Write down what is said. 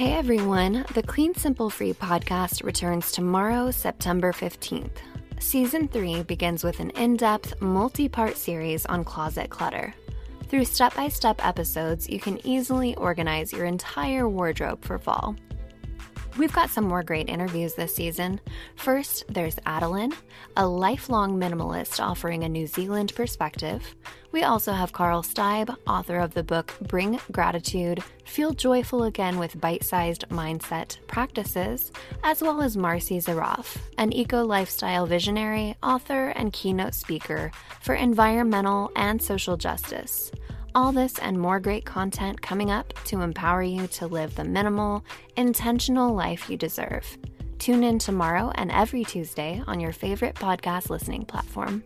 Hey everyone, the Clean Simple Free podcast returns tomorrow, September 15th. Season 3 begins with an in depth, multi part series on closet clutter. Through step by step episodes, you can easily organize your entire wardrobe for fall. We've got some more great interviews this season. First, there's Adeline, a lifelong minimalist offering a New Zealand perspective. We also have Carl Steib, author of the book Bring Gratitude Feel Joyful Again with Bite Sized Mindset Practices, as well as Marci Zaroff, an eco lifestyle visionary, author, and keynote speaker for environmental and social justice. All this and more great content coming up to empower you to live the minimal, intentional life you deserve. Tune in tomorrow and every Tuesday on your favorite podcast listening platform.